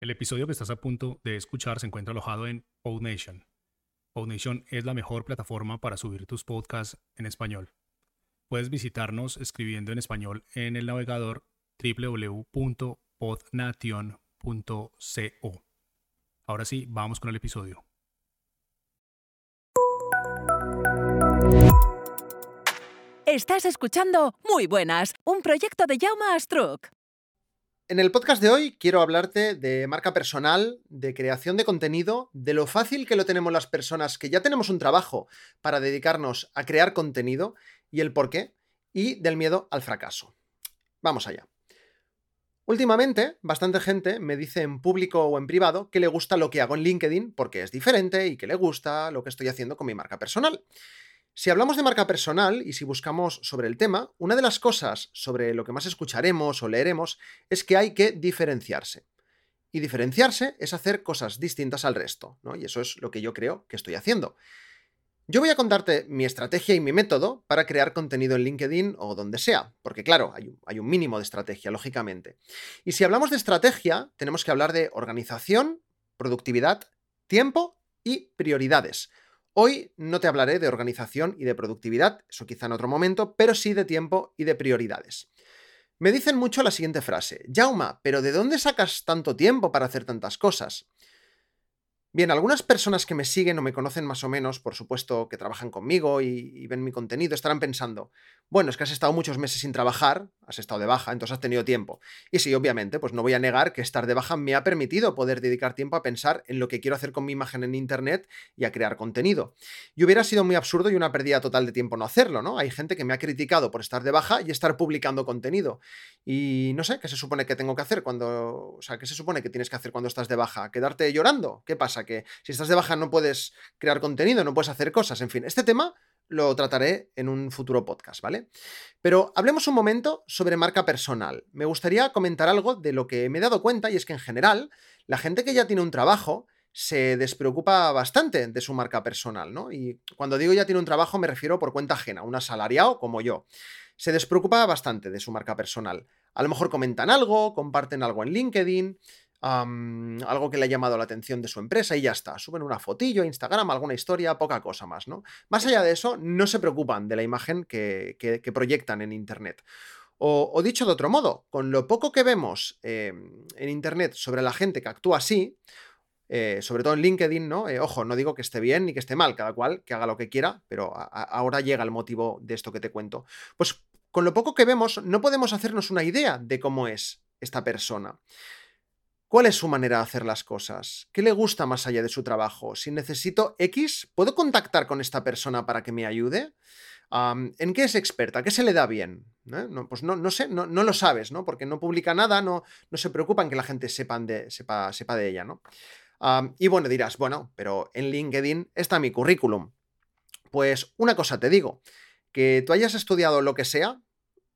El episodio que estás a punto de escuchar se encuentra alojado en PodNation. PodNation es la mejor plataforma para subir tus podcasts en español. Puedes visitarnos escribiendo en español en el navegador www.podnation.co. Ahora sí, vamos con el episodio. Estás escuchando Muy Buenas, un proyecto de Jaume Astruc. En el podcast de hoy quiero hablarte de marca personal, de creación de contenido, de lo fácil que lo tenemos las personas que ya tenemos un trabajo para dedicarnos a crear contenido y el por qué, y del miedo al fracaso. Vamos allá. Últimamente, bastante gente me dice en público o en privado que le gusta lo que hago en LinkedIn porque es diferente y que le gusta lo que estoy haciendo con mi marca personal. Si hablamos de marca personal y si buscamos sobre el tema, una de las cosas sobre lo que más escucharemos o leeremos es que hay que diferenciarse. Y diferenciarse es hacer cosas distintas al resto, ¿no? Y eso es lo que yo creo que estoy haciendo. Yo voy a contarte mi estrategia y mi método para crear contenido en LinkedIn o donde sea, porque claro, hay un, mínimo de estrategia, lógicamente. Y si hablamos de estrategia, tenemos que hablar de organización, productividad, tiempo y prioridades. Hoy no te hablaré de organización y de productividad, eso quizá en otro momento, pero sí de tiempo y de prioridades. Me dicen mucho la siguiente frase, Jauma, pero ¿de dónde sacas tanto tiempo para hacer tantas cosas? Bien, algunas personas que me siguen o me conocen más o menos, por supuesto que trabajan conmigo y, ven mi contenido, estarán pensando, bueno, es que has estado muchos meses sin trabajar, has estado de baja, entonces has tenido tiempo. Y sí, obviamente, pues no voy a negar que estar de baja me ha permitido poder dedicar tiempo a pensar en lo que quiero hacer con mi imagen en Internet y a crear contenido. Y hubiera sido muy absurdo y una pérdida total de tiempo no hacerlo, ¿no? Hay gente que me ha criticado por estar de baja y estar publicando contenido. Y no sé, ¿qué se supone que tengo que hacer cuando... O sea, ¿qué se supone que tienes que hacer cuando estás de baja? ¿Quedarte llorando? ¿Qué pasa? Que si estás de baja no puedes crear contenido, no puedes hacer cosas, en fin, este tema lo trataré en un futuro podcast, ¿vale? Pero hablemos un momento sobre marca personal. Me gustaría comentar algo de lo que me he dado cuenta y es que en general la gente que ya tiene un trabajo se despreocupa bastante de su marca personal, ¿no? Y cuando digo ya tiene un trabajo me refiero por cuenta ajena, un asalariado como yo. Se despreocupa bastante de su marca personal. A lo mejor comentan algo, comparten algo en LinkedIn, algo que le ha llamado la atención de su empresa y ya está. Suben una fotillo a Instagram, alguna historia, poca cosa más, ¿no? Más allá de eso, no se preocupan de la imagen que, proyectan en Internet. O, dicho de otro modo, con lo poco que vemos em, en Internet sobre la gente que actúa así, eh, sobre todo en LinkedIn, ¿no? Eh, ojo, no digo que esté bien ni que esté mal, cada cual que haga lo que quiera, pero ahora llega el motivo de esto que te cuento. Pues con lo poco que vemos, no podemos hacernos una idea de cómo es esta persona. ¿Cuál es su manera de hacer las cosas? ¿Qué le gusta más allá de su trabajo? Si necesito X, ¿puedo contactar con esta persona para que me ayude? ¿En qué es experta? ¿Qué se le da bien? ¿Eh? No, pues no, no sé, no, no, lo sabes, ¿no? Porque no publica nada, no, no se preocupa en que la gente sepan de, sepa, sepa de ella, ¿no? y bueno, dirás, bueno, pero en LinkedIn está mi currículum. Pues una cosa te digo, que tú hayas estudiado lo que sea,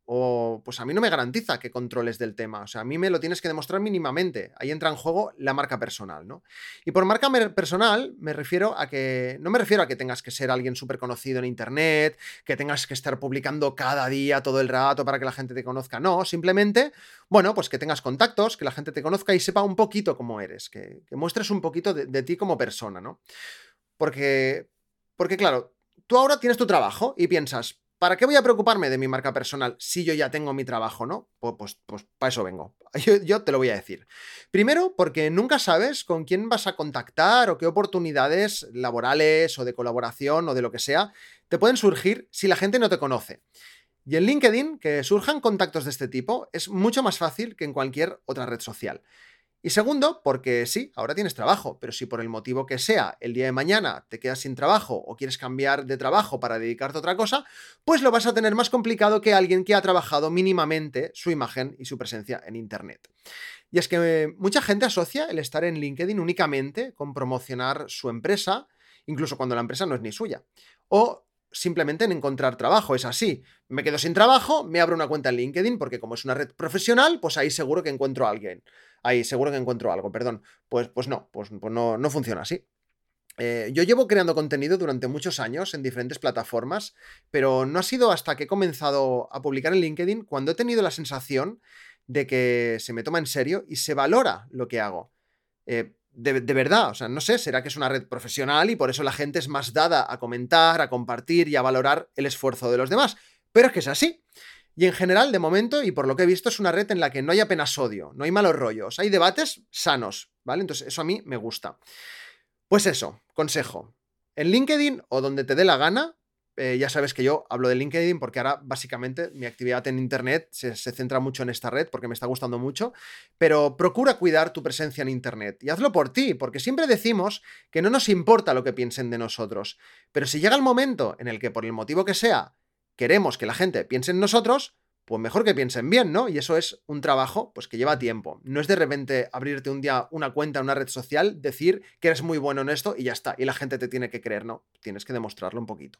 o pues a mí no me garantiza que controles del tema. O sea, a mí me lo tienes que demostrar mínimamente. Ahí entra en juego la marca personal, ¿no? Y por marca personal me refiero a que, no me refiero a que tengas que ser alguien súper conocido en Internet, que tengas que estar publicando cada día, todo el rato para que la gente te conozca. No, simplemente, bueno, pues que tengas contactos, que la gente te conozca y sepa un poquito cómo eres, que, muestres un poquito de, de ti como persona, ¿no? Porque, porque claro, tú ahora tienes tu trabajo y piensas, ¿Para qué voy a preocuparme de mi marca personal si yo ya tengo mi trabajo, no? Pues, pues, pues para eso vengo. Yo, te lo voy a decir. Primero, porque nunca sabes con quién vas a contactar o qué oportunidades laborales o de colaboración o de lo que sea te pueden surgir si la gente no te conoce. Y en LinkedIn, que surjan contactos de este tipo es mucho más fácil que en cualquier otra red social. Y segundo, porque sí, ahora tienes trabajo, pero si por el motivo que sea el día de mañana te quedas sin trabajo o quieres cambiar de trabajo para dedicarte a otra cosa, pues lo vas a tener más complicado que alguien que ha trabajado mínimamente su imagen y su presencia en Internet. Y es que mucha gente asocia el estar en LinkedIn únicamente con promocionar su empresa, incluso cuando la empresa no es ni suya. O simplemente en encontrar trabajo. Es así. Me quedo sin trabajo, me abro una cuenta en LinkedIn porque como es una red profesional, pues ahí seguro que encuentro a alguien. Ahí seguro que encuentro algo, perdón. Pues, pues no, pues, pues no, no funciona así. Eh, yo llevo creando contenido durante muchos años en diferentes plataformas, pero no ha sido hasta que he comenzado a publicar en LinkedIn cuando he tenido la sensación de que se me toma en serio y se valora lo que hago. Eh, de, de, verdad, o sea, no sé, será que es una red profesional y por eso la gente es más dada a comentar, a compartir y a valorar el esfuerzo de los demás. Pero es que es así. Y en general, de momento, y por lo que he visto, es una red en la que no hay apenas odio, no hay malos rollos, hay debates sanos, ¿vale? Entonces, eso a mí me gusta. Pues eso, consejo. En LinkedIn o donde te dé la gana, eh, ya sabes que yo hablo de LinkedIn porque ahora básicamente mi actividad en Internet se, se, centra mucho en esta red porque me está gustando mucho, pero procura cuidar tu presencia en Internet y hazlo por ti, porque siempre decimos que no nos importa lo que piensen de nosotros, pero si llega el momento en el que por el motivo que sea queremos que la gente piense en nosotros, pues mejor que piensen bien, ¿no? Y eso es un trabajo pues que lleva tiempo. No es de repente abrirte un día una cuenta en una red social, decir que eres muy bueno en esto y ya está, y la gente te tiene que creer, ¿no? Tienes que demostrarlo un poquito.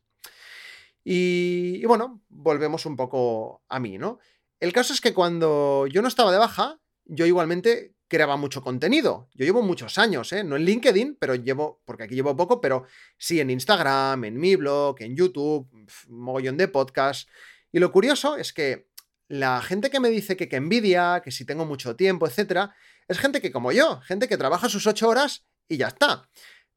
Y, y bueno, volvemos un poco a mí, ¿no? El caso es que cuando yo no estaba de baja, yo igualmente creaba mucho contenido. Yo llevo muchos años, ¿eh? No en LinkedIn, pero llevo, porque aquí llevo poco, pero sí en Instagram, en mi blog, en YouTube, mogollón de podcast. Y lo curioso es que la gente que me dice que, que envidia, que si tengo mucho tiempo, etcétera, es gente que como yo, gente que trabaja sus ocho horas y ya está.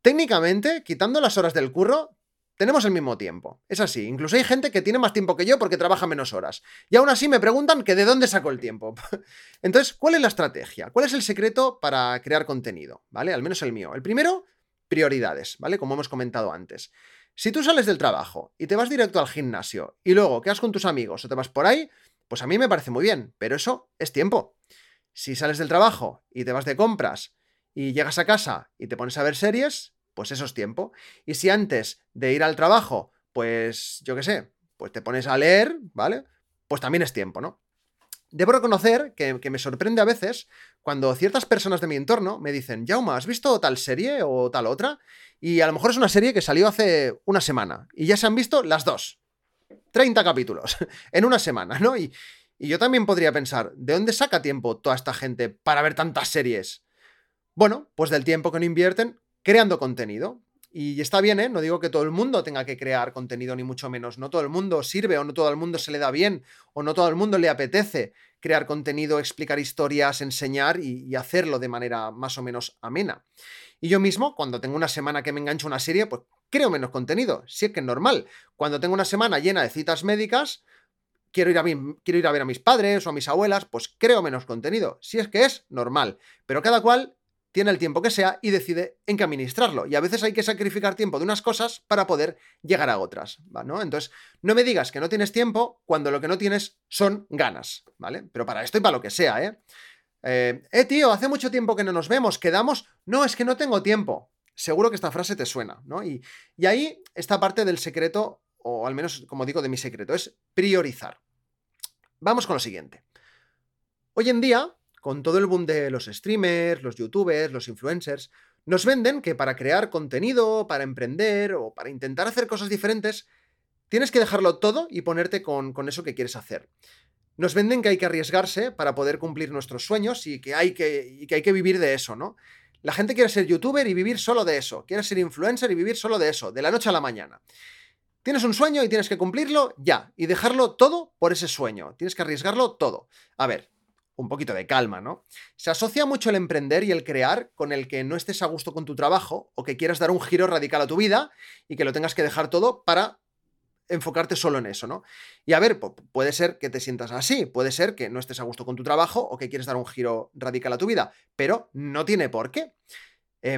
Técnicamente, quitando las horas del curro, tenemos el mismo tiempo. Es así. Incluso hay gente que tiene más tiempo que yo porque trabaja menos horas. Y aún así me preguntan que de dónde saco el tiempo. Entonces, ¿cuál es la estrategia? ¿Cuál es el secreto para crear contenido? ¿Vale? Al menos el mío. El primero, prioridades, ¿vale? Como hemos comentado antes. Si tú sales del trabajo y te vas directo al gimnasio y luego quedas con tus amigos o te vas por ahí, pues a mí me parece muy bien, pero eso es tiempo. Si sales del trabajo y te vas de compras y llegas a casa y te pones a ver series, pues eso es tiempo. Y si antes de ir al trabajo, pues yo qué sé, pues te pones a leer, ¿vale? Pues también es tiempo, ¿no? Debo reconocer que, me sorprende a veces cuando ciertas personas de mi entorno me dicen, Jauma, ¿has visto tal serie o tal otra? Y a lo mejor es una serie que salió hace una semana y ya se han visto las dos. 30 capítulos en una semana, ¿no? Y, yo también podría pensar, ¿de dónde saca tiempo toda esta gente para ver tantas series? Bueno, pues del tiempo que no invierten creando contenido. Y está bien, ¿eh? No digo que todo el mundo tenga que crear contenido, ni mucho menos. No todo el mundo sirve, o no todo el mundo se le da bien, o no todo el mundo le apetece crear contenido, explicar historias, enseñar y, y hacerlo de manera más o menos amena. Y yo mismo, cuando tengo una semana que me engancho una serie, pues creo menos contenido. Si es que es normal. Cuando tengo una semana llena de citas médicas, quiero ir, a quiero ir a ver a mis padres o a mis abuelas, pues creo menos contenido. Si es que es normal. Pero cada cual tiene el tiempo que sea y decide en qué administrarlo. Y a veces hay que sacrificar tiempo de unas cosas para poder llegar a otras, ¿no? Entonces, no me digas que no tienes tiempo cuando lo que no tienes son ganas, ¿vale? Pero para esto y para lo que sea, ¿eh? Eh, eh, tío, hace mucho tiempo que no nos vemos, quedamos. No, es que no tengo tiempo. Seguro que esta frase te suena, ¿no? Y, y ahí está parte del secreto, o al menos, como digo, de mi secreto, es priorizar. Vamos con lo siguiente. Hoy en día, con todo el boom de los streamers, los youtubers, los influencers, nos venden que para crear contenido, para emprender o para intentar hacer cosas diferentes, tienes que dejarlo todo y ponerte con, con eso que quieres hacer. Nos venden que hay que arriesgarse para poder cumplir nuestros sueños y que, hay que, y que hay que vivir de eso, ¿no? La gente quiere ser youtuber y vivir solo de eso, quiere ser influencer y vivir solo de eso, de la noche a la mañana. Tienes un sueño y tienes que cumplirlo ya, y dejarlo todo por ese sueño, tienes que arriesgarlo todo. A ver, un poquito de calma, ¿no? Se asocia mucho el emprender y el crear con el que no estés a gusto con tu trabajo o que quieras dar un giro radical a tu vida y que lo tengas que dejar todo para enfocarte solo en eso, ¿no? Y a ver, puede ser que te sientas así, puede ser que no estés a gusto con tu trabajo o que quieres dar un giro radical a tu vida, pero no tiene por qué. Eh,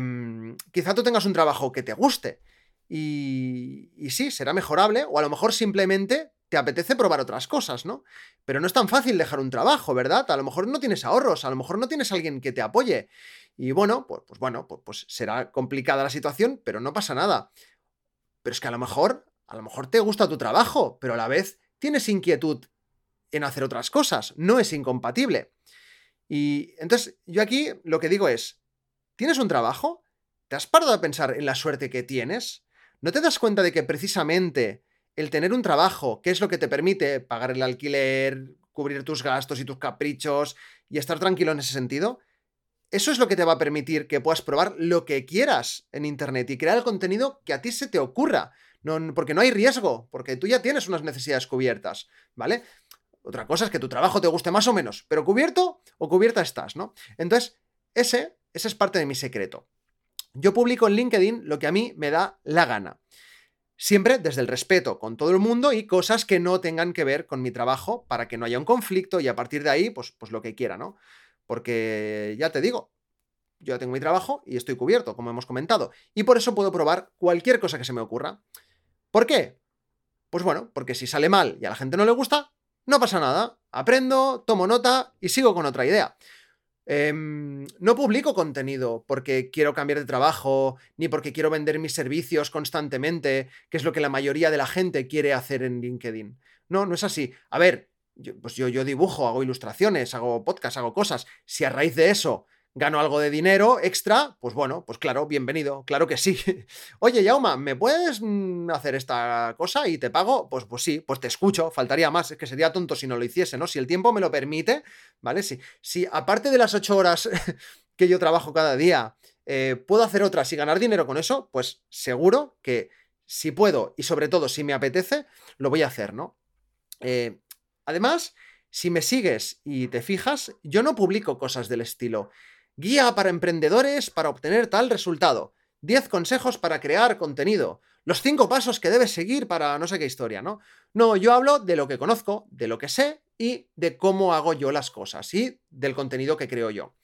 quizá tú tengas un trabajo que te guste y, y sí, será mejorable o a lo mejor simplemente te apetece probar otras cosas, ¿no? Pero no es tan fácil dejar un trabajo, ¿verdad? A lo mejor no tienes ahorros, a lo mejor no tienes alguien que te apoye. Y bueno, pues, pues bueno, pues, pues, será complicada la situación, pero no pasa nada. Pero es que a lo mejor, a lo mejor te gusta tu trabajo, pero a la vez tienes inquietud en hacer otras cosas. No es incompatible. Y entonces, yo aquí lo que digo es, ¿tienes un trabajo? ¿Te has parado a pensar en la suerte que tienes? ¿No te das cuenta de que precisamente el tener un trabajo, que es lo que te permite pagar el alquiler, cubrir tus gastos y tus caprichos y estar tranquilo en ese sentido, eso es lo que te va a permitir que puedas probar lo que quieras en Internet y crear el contenido que a ti se te ocurra. No, porque no hay riesgo, porque tú ya tienes unas necesidades cubiertas, ¿vale? Otra cosa es que tu trabajo te guste más o menos, pero cubierto o cubierta estás, ¿no? Entonces, ese ese es parte de mi secreto. Yo publico en LinkedIn lo que a mí me da la gana. Siempre desde el respeto con todo el mundo y cosas que no tengan que ver con mi trabajo para que no haya un conflicto y a partir de ahí, pues, pues lo que quiera, ¿no? Porque ya te digo, yo tengo mi trabajo y estoy cubierto, como hemos comentado, y por eso puedo probar cualquier cosa que se me ocurra. ¿Por qué? Pues bueno, porque si sale mal y a la gente no le gusta, no pasa nada. Aprendo, tomo nota y sigo con otra idea. Em, no publico contenido porque quiero cambiar de trabajo, ni porque quiero vender mis servicios constantemente, que es lo que la mayoría de la gente quiere hacer en LinkedIn. No, no es así. A ver, pues yo, yo dibujo, hago ilustraciones, hago podcasts, hago cosas. Si a raíz de eso gano algo de dinero extra, pues bueno, pues claro, bienvenido, claro que sí. Oye, Yauma, ¿me puedes mm, hacer esta cosa y te pago? Pues, pues sí, pues te escucho, faltaría más, es que sería tonto si no lo hiciese, ¿no? Si el tiempo me lo permite, ¿vale? Si, si aparte de las ocho horas que yo trabajo cada día, eh, puedo hacer otras y ganar dinero con eso, pues seguro que si puedo y sobre todo si me apetece, lo voy a hacer, ¿no? Eh, además, si me sigues y te fijas, yo no publico cosas del estilo. Guía para emprendedores para obtener tal resultado. 10 consejos para crear contenido. Los 5 pasos que debes seguir para no sé qué historia, ¿no? No, yo hablo de lo que conozco, de lo que sé y de cómo hago yo las cosas y del contenido que creo yo.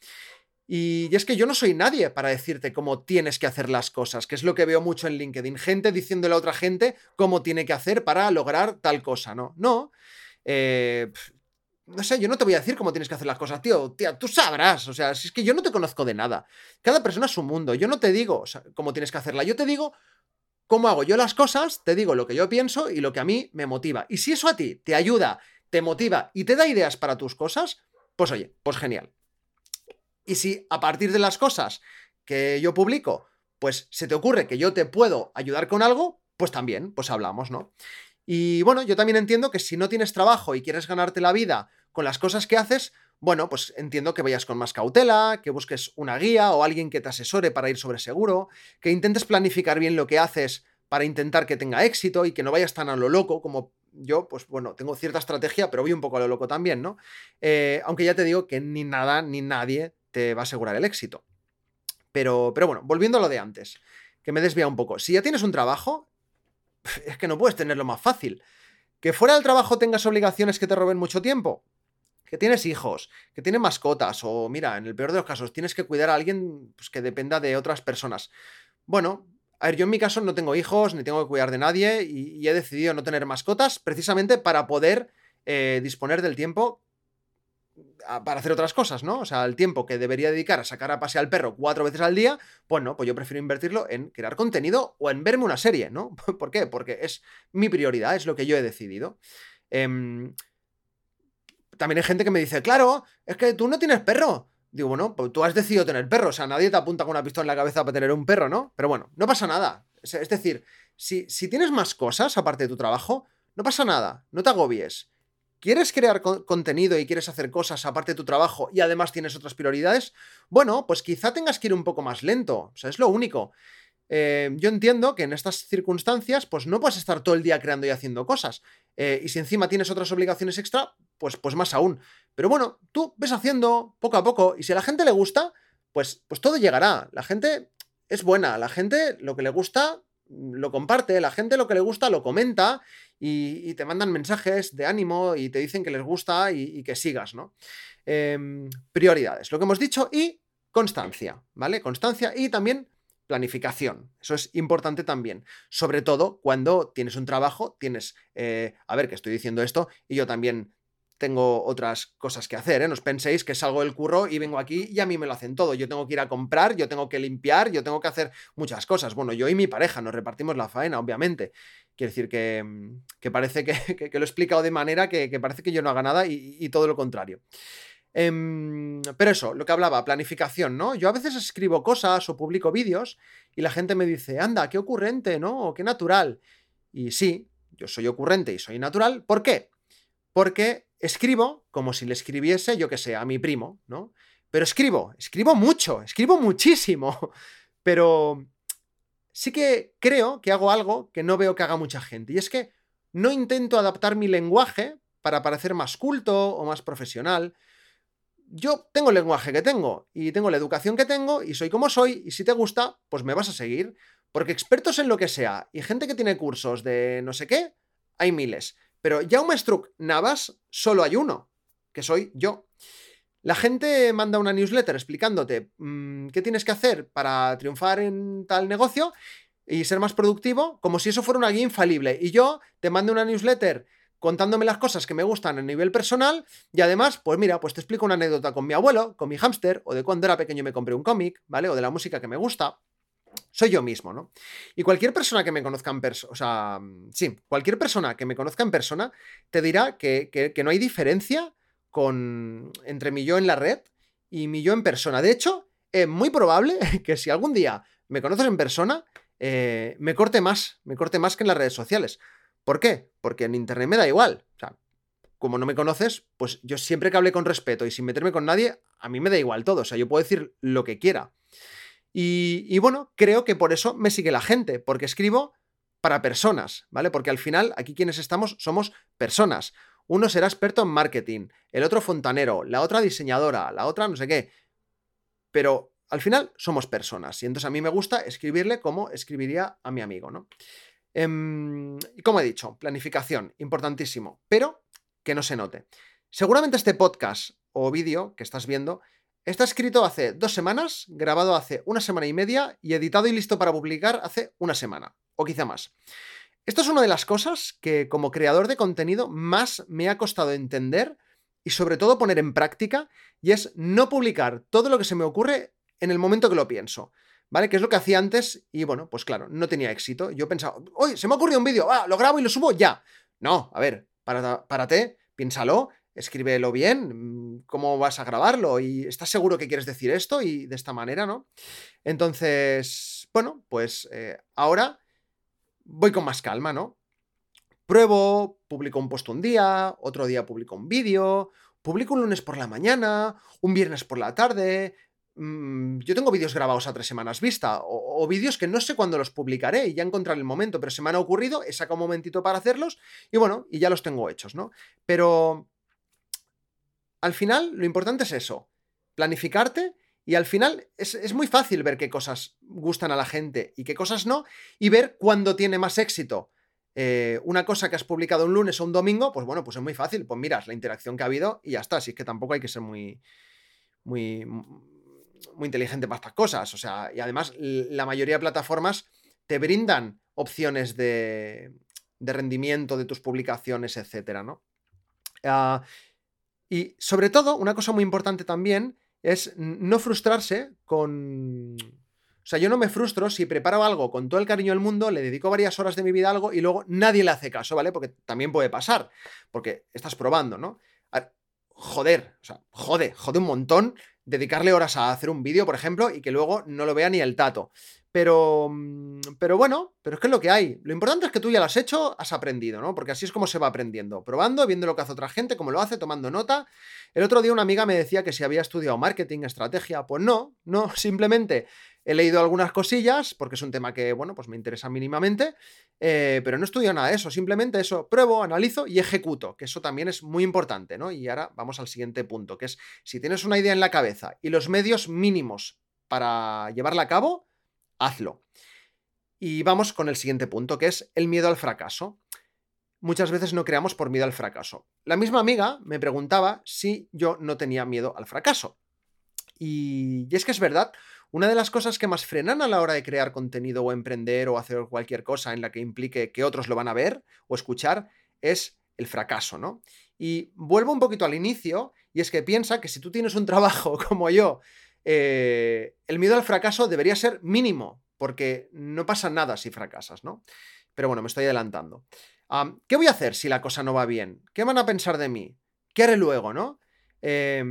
Y, es que yo no soy nadie para decirte cómo tienes que hacer las cosas, que es lo que veo mucho en LinkedIn. Gente diciéndole a otra gente cómo tiene que hacer para lograr tal cosa, ¿no? No. Eh, no sé, yo no te voy a decir cómo tienes que hacer las cosas, tío, tía, tú sabrás, o sea, si es que yo no te conozco de nada. Cada persona es su mundo, yo no te digo cómo tienes que hacerla, yo te digo cómo hago yo las cosas, te digo lo que yo pienso y lo que a mí me motiva. Y si eso a ti te ayuda, te motiva y te da ideas para tus cosas, pues oye, pues genial. Y si a partir de las cosas que yo publico, pues se te ocurre que yo te puedo ayudar con algo, pues también, pues hablamos, ¿no? Y bueno, yo también entiendo que si no tienes trabajo y quieres ganarte la vida con las cosas que haces, bueno, pues entiendo que vayas con más cautela, que busques una guía o alguien que te asesore para ir sobre seguro, que intentes planificar bien lo que haces para intentar que tenga éxito y que no vayas tan a lo loco como yo, pues bueno, tengo cierta estrategia, pero voy un poco a lo loco también, ¿no? Eh, aunque ya te digo que ni nada ni nadie te va a asegurar el éxito. Pero, pero bueno, volviendo a lo de antes, que me desvía un poco. Si ya tienes un trabajo, es que no puedes tenerlo más fácil. Que fuera del trabajo tengas obligaciones que te roben mucho tiempo. Que tienes hijos, que tienes mascotas, o mira, en el peor de los casos, tienes que cuidar a alguien pues, que dependa de otras personas. Bueno, a ver, yo en mi caso no tengo hijos, ni tengo que cuidar de nadie, y, he decidido no tener mascotas precisamente para poder eh, disponer del tiempo para hacer otras cosas, ¿no? O sea, el tiempo que debería dedicar a sacar a pasear al perro cuatro veces al día, pues no, pues yo prefiero invertirlo en crear contenido o en verme una serie, ¿no? ¿Por qué? Porque es mi prioridad, es lo que yo he decidido. Em, también hay gente que me dice, claro, es que tú no tienes perro. Digo, bueno, pues tú has decidido tener perro, o sea, nadie te apunta con una pistola en la cabeza para tener un perro, ¿no? Pero bueno, no pasa nada. Es decir, si, si tienes más cosas aparte de tu trabajo, no pasa nada, no te agobies. ¿Quieres crear contenido y quieres hacer cosas aparte de tu trabajo y además tienes otras prioridades? Bueno, pues quizá tengas que ir un poco más lento. O sea, es lo único. Eh, yo entiendo que en estas circunstancias, pues no puedes estar todo el día creando y haciendo cosas. Eh, y si encima tienes otras obligaciones extra, pues, pues más aún. Pero bueno, tú ves haciendo poco a poco y si a la gente le gusta, pues, pues todo llegará. La gente es buena, la gente lo que le gusta lo comparte, la gente lo que le gusta lo comenta y, te mandan mensajes de ánimo y te dicen que les gusta y, que sigas, ¿no? Em, prioridades, lo que hemos dicho, y constancia, ¿vale? Constancia y también planificación. Eso es importante también. Sobre todo cuando tienes un trabajo, tienes, eh, a ver, que estoy diciendo esto, y yo también tengo otras cosas que hacer, ¿eh? No os penséis que salgo del curro y vengo aquí y a mí me lo hacen todo. Yo tengo que ir a comprar, yo tengo que limpiar, yo tengo que hacer muchas cosas. Bueno, yo y mi pareja nos repartimos la faena, obviamente. Quiere decir que, mm, parece que, lo he explicado de manera que, parece que yo no haga nada y, todo lo contrario. Em, pero eso, lo que hablaba, planificación, ¿no? Yo a veces escribo cosas o publico vídeos y la gente me dice, anda, qué ocurrente, ¿no? qué natural. Y sí, yo soy ocurrente y soy natural. ¿Por qué? Porque escribo como si le escribiese, yo que sé, a mi primo, ¿no? Pero escribo, escribo mucho, escribo muchísimo. Pero sí que creo que hago algo que no veo que haga mucha gente. Y es que no intento adaptar mi lenguaje para parecer más culto o más profesional. yo tengo el lenguaje que tengo y tengo la educación que tengo y soy como soy y si te gusta, pues me vas a seguir. Porque expertos en lo que sea y gente que tiene cursos de no sé qué, hay miles. Pero Jaume Struck Navas solo hay uno, que soy yo. La gente manda una newsletter explicándote mm, qué tienes que hacer para triunfar en tal negocio y ser más productivo, como si eso fuera una guía infalible. Y yo te mando una newsletter contándome las cosas que me gustan a nivel personal y además, pues mira, pues te explico una anécdota con mi abuelo, con mi hámster, o de cuando era pequeño me compré un cómic, ¿vale? O de la música que me gusta. Soy yo mismo, ¿no? Y cualquier persona que me conozca en persona, o sea, sí, cualquier persona que me conozca en persona te dirá que, que, no hay diferencia con, entre mi yo en la red y mi yo en persona. De hecho, es muy probable que si algún día me conoces en persona, eh, me corte más, me corte más que en las redes sociales. ¿Por qué? Porque en Internet me da igual. O sea, como no me conoces, pues yo siempre que hable con respeto y sin meterme con nadie, a mí me da igual todo. O sea, yo puedo decir lo que quiera. Y, bueno, creo que por eso me sigue la gente, porque escribo para personas, ¿vale? Porque al final, aquí quienes estamos somos personas. Uno será experto en marketing, el otro fontanero, la otra diseñadora, la otra no sé qué. Pero al final somos personas. Y entonces a mí me gusta escribirle como escribiría a mi amigo, ¿no? Em, y como he dicho, planificación, importantísimo, pero que no se note. Seguramente este podcast o vídeo que estás viendo está escrito hace dos semanas, grabado hace una semana y media y editado y listo para publicar hace una semana, o quizá más. Esto es una de las cosas que como creador de contenido más me ha costado entender y sobre todo poner en práctica, y es no publicar todo lo que se me ocurre en el momento que lo pienso. ¿Vale? Que es lo que hacía antes y bueno, pues claro, no tenía éxito. Yo pensaba, oye, se me ha ocurrido un vídeo, ah, lo grabo y lo subo ya. No, a ver, párate, piénsalo, escríbelo bien, cómo vas a grabarlo y estás seguro que quieres decir esto y de esta manera, ¿no? Entonces, bueno, pues eh, ahora voy con más calma, ¿no? Pruebo, publico un post un día, otro día publico un vídeo, publico un lunes por la mañana, un viernes por la tarde, Mm, yo tengo vídeos grabados a tres semanas vista o, vídeos que no sé cuándo los publicaré y ya encontraré el momento, pero se me han ocurrido, he sacado un momentito para hacerlos y bueno, y ya los tengo hechos, ¿no? Pero al final lo importante es eso, planificarte y al final es, muy fácil ver qué cosas gustan a la gente y qué cosas no y ver cuándo tiene más éxito. Eh, una cosa que has publicado un lunes o un domingo, pues bueno, pues es muy fácil. Pues miras la interacción que ha habido y ya está. Así que tampoco hay que ser muy, muy, muy inteligente para estas cosas. O sea, y además la mayoría de plataformas te brindan opciones de, rendimiento de tus publicaciones, etcétera, ¿no? Ah, y sobre todo, una cosa muy importante también es no frustrarse con... O sea, yo no me frustro si preparo algo con todo el cariño del mundo, le dedico varias horas de mi vida a algo y luego nadie le hace caso, ¿vale? Porque también puede pasar, porque estás probando, ¿no? joder, o sea, jode, jode un montón dedicarle horas a hacer un vídeo, por ejemplo, y que luego no lo vea ni el tato. Pero, mm, pero bueno, pero es que es lo que hay. Lo importante es que tú ya lo has hecho, has aprendido, ¿no? Porque así es como se va aprendiendo, probando, viendo lo que hace otra gente, cómo lo hace, tomando nota. El otro día una amiga me decía que si había estudiado marketing, estrategia, pues no, no, simplemente He leído algunas cosillas, porque es un tema que, bueno, pues me interesa mínimamente, eh, pero no estudio nada de eso, simplemente eso, pruebo, analizo y ejecuto, que eso también es muy importante, ¿no? Y ahora vamos al siguiente punto, que es si tienes una idea en la cabeza y los medios mínimos para llevarla a cabo, hazlo. Y vamos con el siguiente punto, que es el miedo al fracaso. Muchas veces no creamos por miedo al fracaso. La misma amiga me preguntaba si yo no tenía miedo al fracaso. Y, es que es verdad, una de las cosas que más frenan a la hora de crear contenido o emprender o hacer cualquier cosa en la que implique que otros lo van a ver o escuchar es el fracaso, ¿no? Y vuelvo un poquito al inicio, y es que piensa que si tú tienes un trabajo como yo, eh, el miedo al fracaso debería ser mínimo, porque no pasa nada si fracasas, ¿no? Pero bueno, me estoy adelantando. ¿Qué voy a hacer si la cosa no va bien? ¿Qué van a pensar de mí? ¿Qué haré luego, no? Eh,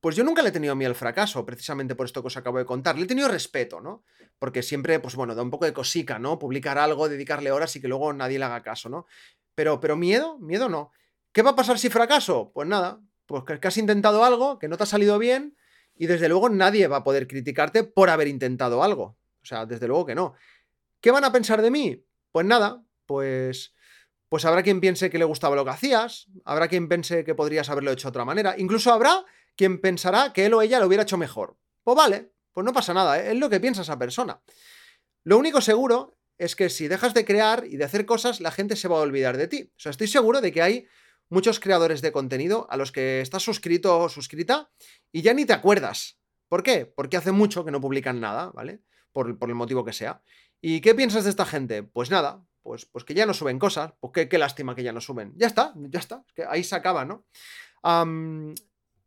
pues yo nunca le he tenido miedo al fracaso, precisamente por esto que os acabo de contar. Le he tenido respeto, ¿no? Porque siempre, pues bueno, da un poco de cosica, ¿no? Publicar algo, dedicarle horas y que luego nadie le haga caso, ¿no? Pero, pero miedo, miedo no. ¿Qué va a pasar si fracaso? Pues nada, pues que has intentado algo, que no te ha salido bien y desde luego nadie va a poder criticarte por haber intentado algo. O sea, desde luego que no. ¿Qué van a pensar de mí? Pues nada, pues pues habrá quien piense que le gustaba lo que hacías, habrá quien piense que podrías haberlo hecho de otra manera, incluso habrá quien pensará que él o ella lo hubiera hecho mejor. Pues vale, pues no pasa nada, ¿eh? es lo que piensa esa persona. Lo único seguro es que si dejas de crear y de hacer cosas, la gente se va a olvidar de ti. O sea, estoy seguro de que hay muchos creadores de contenido a los que estás suscrito o suscrita y ya ni te acuerdas. ¿Por qué? Porque hace mucho que no publican nada, ¿vale? Por, por el motivo que sea. ¿Y qué piensas de esta gente? Pues nada, pues, pues que ya no suben cosas, pues qué, lástima que ya no suben. Ya está, ya está, que ahí se acaba, ¿no?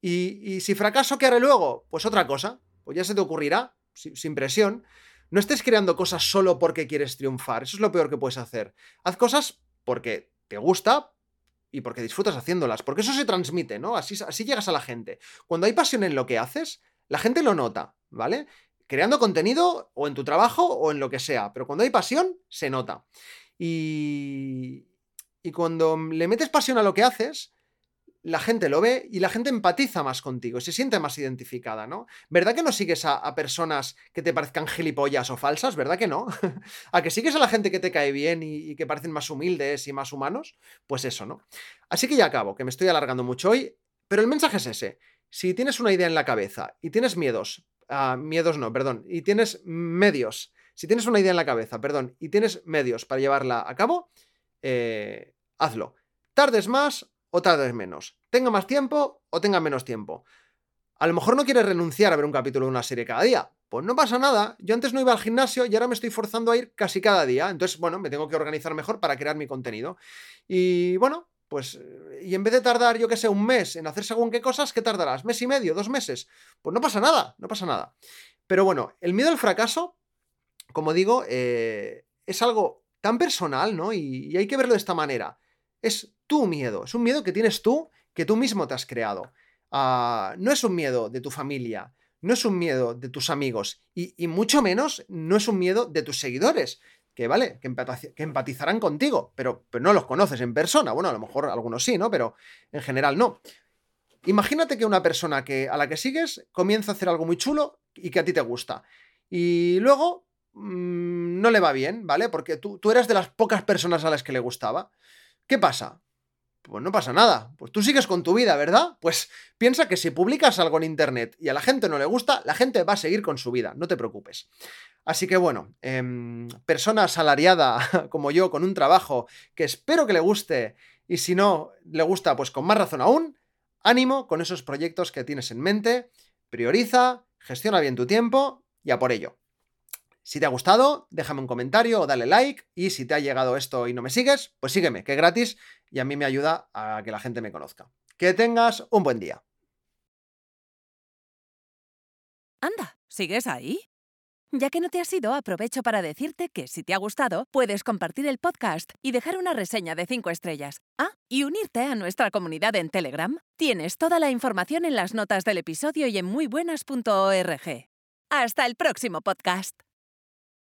y, si fracaso, ¿qué haré luego? Pues otra cosa, pues ya se te ocurrirá, sin, presión. No estés creando cosas solo porque quieres triunfar, eso es lo peor que puedes hacer. Haz cosas porque te gusta y porque disfrutas haciéndolas, porque eso se transmite, ¿no? Así, así llegas a la gente. Cuando hay pasión en lo que haces, la gente lo nota, ¿vale? Creando contenido o en tu trabajo o en lo que sea, pero cuando hay pasión, se nota. Y, y cuando le metes pasión a lo que haces, la gente lo ve y la gente empatiza más contigo, se siente más identificada, ¿no? ¿Verdad que no sigues a, personas que te parezcan gilipollas o falsas? ¿Verdad que no? ¿A que sigues a la gente que te cae bien y, y, que parecen más humildes y más humanos? Pues eso, ¿no? Así que ya acabo, que me estoy alargando mucho hoy, pero el mensaje es ese. Si tienes una idea en la cabeza y tienes miedos, ah, miedos no, perdón, y tienes medios si tienes una idea en la cabeza, perdón, y tienes medios para llevarla a cabo, eh, hazlo. Tardes más o tardes menos. Tenga más tiempo o tenga menos tiempo. A lo mejor no quieres renunciar a ver un capítulo de una serie cada día. Pues no pasa nada. Yo antes no iba al gimnasio y ahora me estoy forzando a ir casi cada día. Entonces, bueno, me tengo que organizar mejor para crear mi contenido. Y bueno, pues, y en vez de tardar, yo que sé, un mes en hacer según qué cosas, ¿qué tardarás? ¿Mes y medio? ¿Dos meses? Pues no pasa nada, no pasa nada. Pero bueno, el miedo al fracaso como digo, eh, es algo tan personal, ¿no? Y, hay que verlo de esta manera. Es tu miedo, es un miedo que tienes tú, que tú mismo te has creado. Ah, no es un miedo de tu familia, no es un miedo de tus amigos y, mucho menos no es un miedo de tus seguidores, que vale, que, empatizarán contigo, pero, pero, no los conoces en persona. Bueno, a lo mejor algunos sí, ¿no? Pero en general no. Imagínate que una persona que, a la que sigues comienza a hacer algo muy chulo y que a ti te gusta. Y luego Mm, no le va bien, ¿vale? Porque tú, tú eras de las pocas personas a las que le gustaba. ¿Qué pasa? Pues no pasa nada. Pues tú sigues con tu vida, ¿verdad? Pues piensa que si publicas algo en internet y a la gente no le gusta, la gente va a seguir con su vida, no te preocupes. Así que bueno, em, persona asalariada como yo, con un trabajo que espero que le guste y si no le gusta, pues con más razón aún, ánimo con esos proyectos que tienes en mente, prioriza, gestiona bien tu tiempo y a por ello. Si te ha gustado, déjame un comentario o dale like. Y si te ha llegado esto y no me sigues, pues sígueme, que es gratis y a mí me ayuda a que la gente me conozca. Que tengas un buen día. Anda, ¿sigues ahí? Ya que no te has ido, aprovecho para decirte que si te ha gustado, puedes compartir el podcast y dejar una reseña de 5 estrellas. Ah, y unirte a nuestra comunidad en Telegram. Tienes toda la información en las notas del episodio y en muybuenas.org. Hasta el próximo podcast.